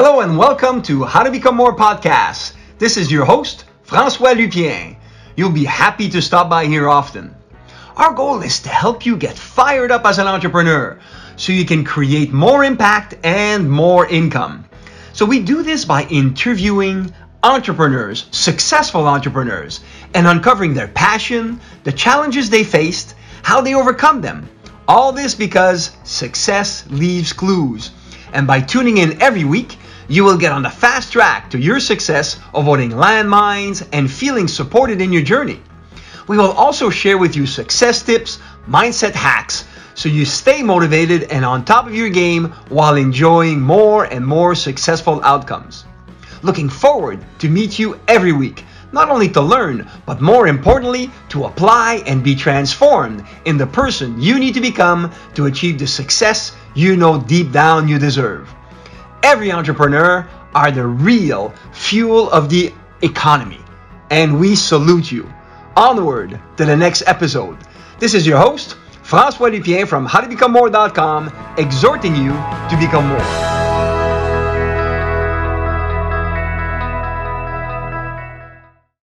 Hello and welcome to How to Become More podcast. This is your host, Francois Lupien. You'll be happy to stop by here often. Our goal is to help you get fired up as an entrepreneur so you can create more impact and more income. So we do this by interviewing entrepreneurs, successful entrepreneurs, and uncovering their passion, the challenges they faced, how they overcome them. All this because success leaves clues. And by tuning in every week, you will get on the fast track to your success, avoiding landmines and feeling supported in your journey. We will also share with you success tips, mindset hacks, so you stay motivated and on top of your game while enjoying more and more successful outcomes. Looking forward to meet you every week, not only to learn, but more importantly, to apply and be transformed in the person you need to become to achieve the success you know deep down you deserve. Every entrepreneur are the real fuel of the economy, and we salute you. Onward to the next episode. This is your host, Francois Lupien from howtobecomemore.com, exhorting you to become more.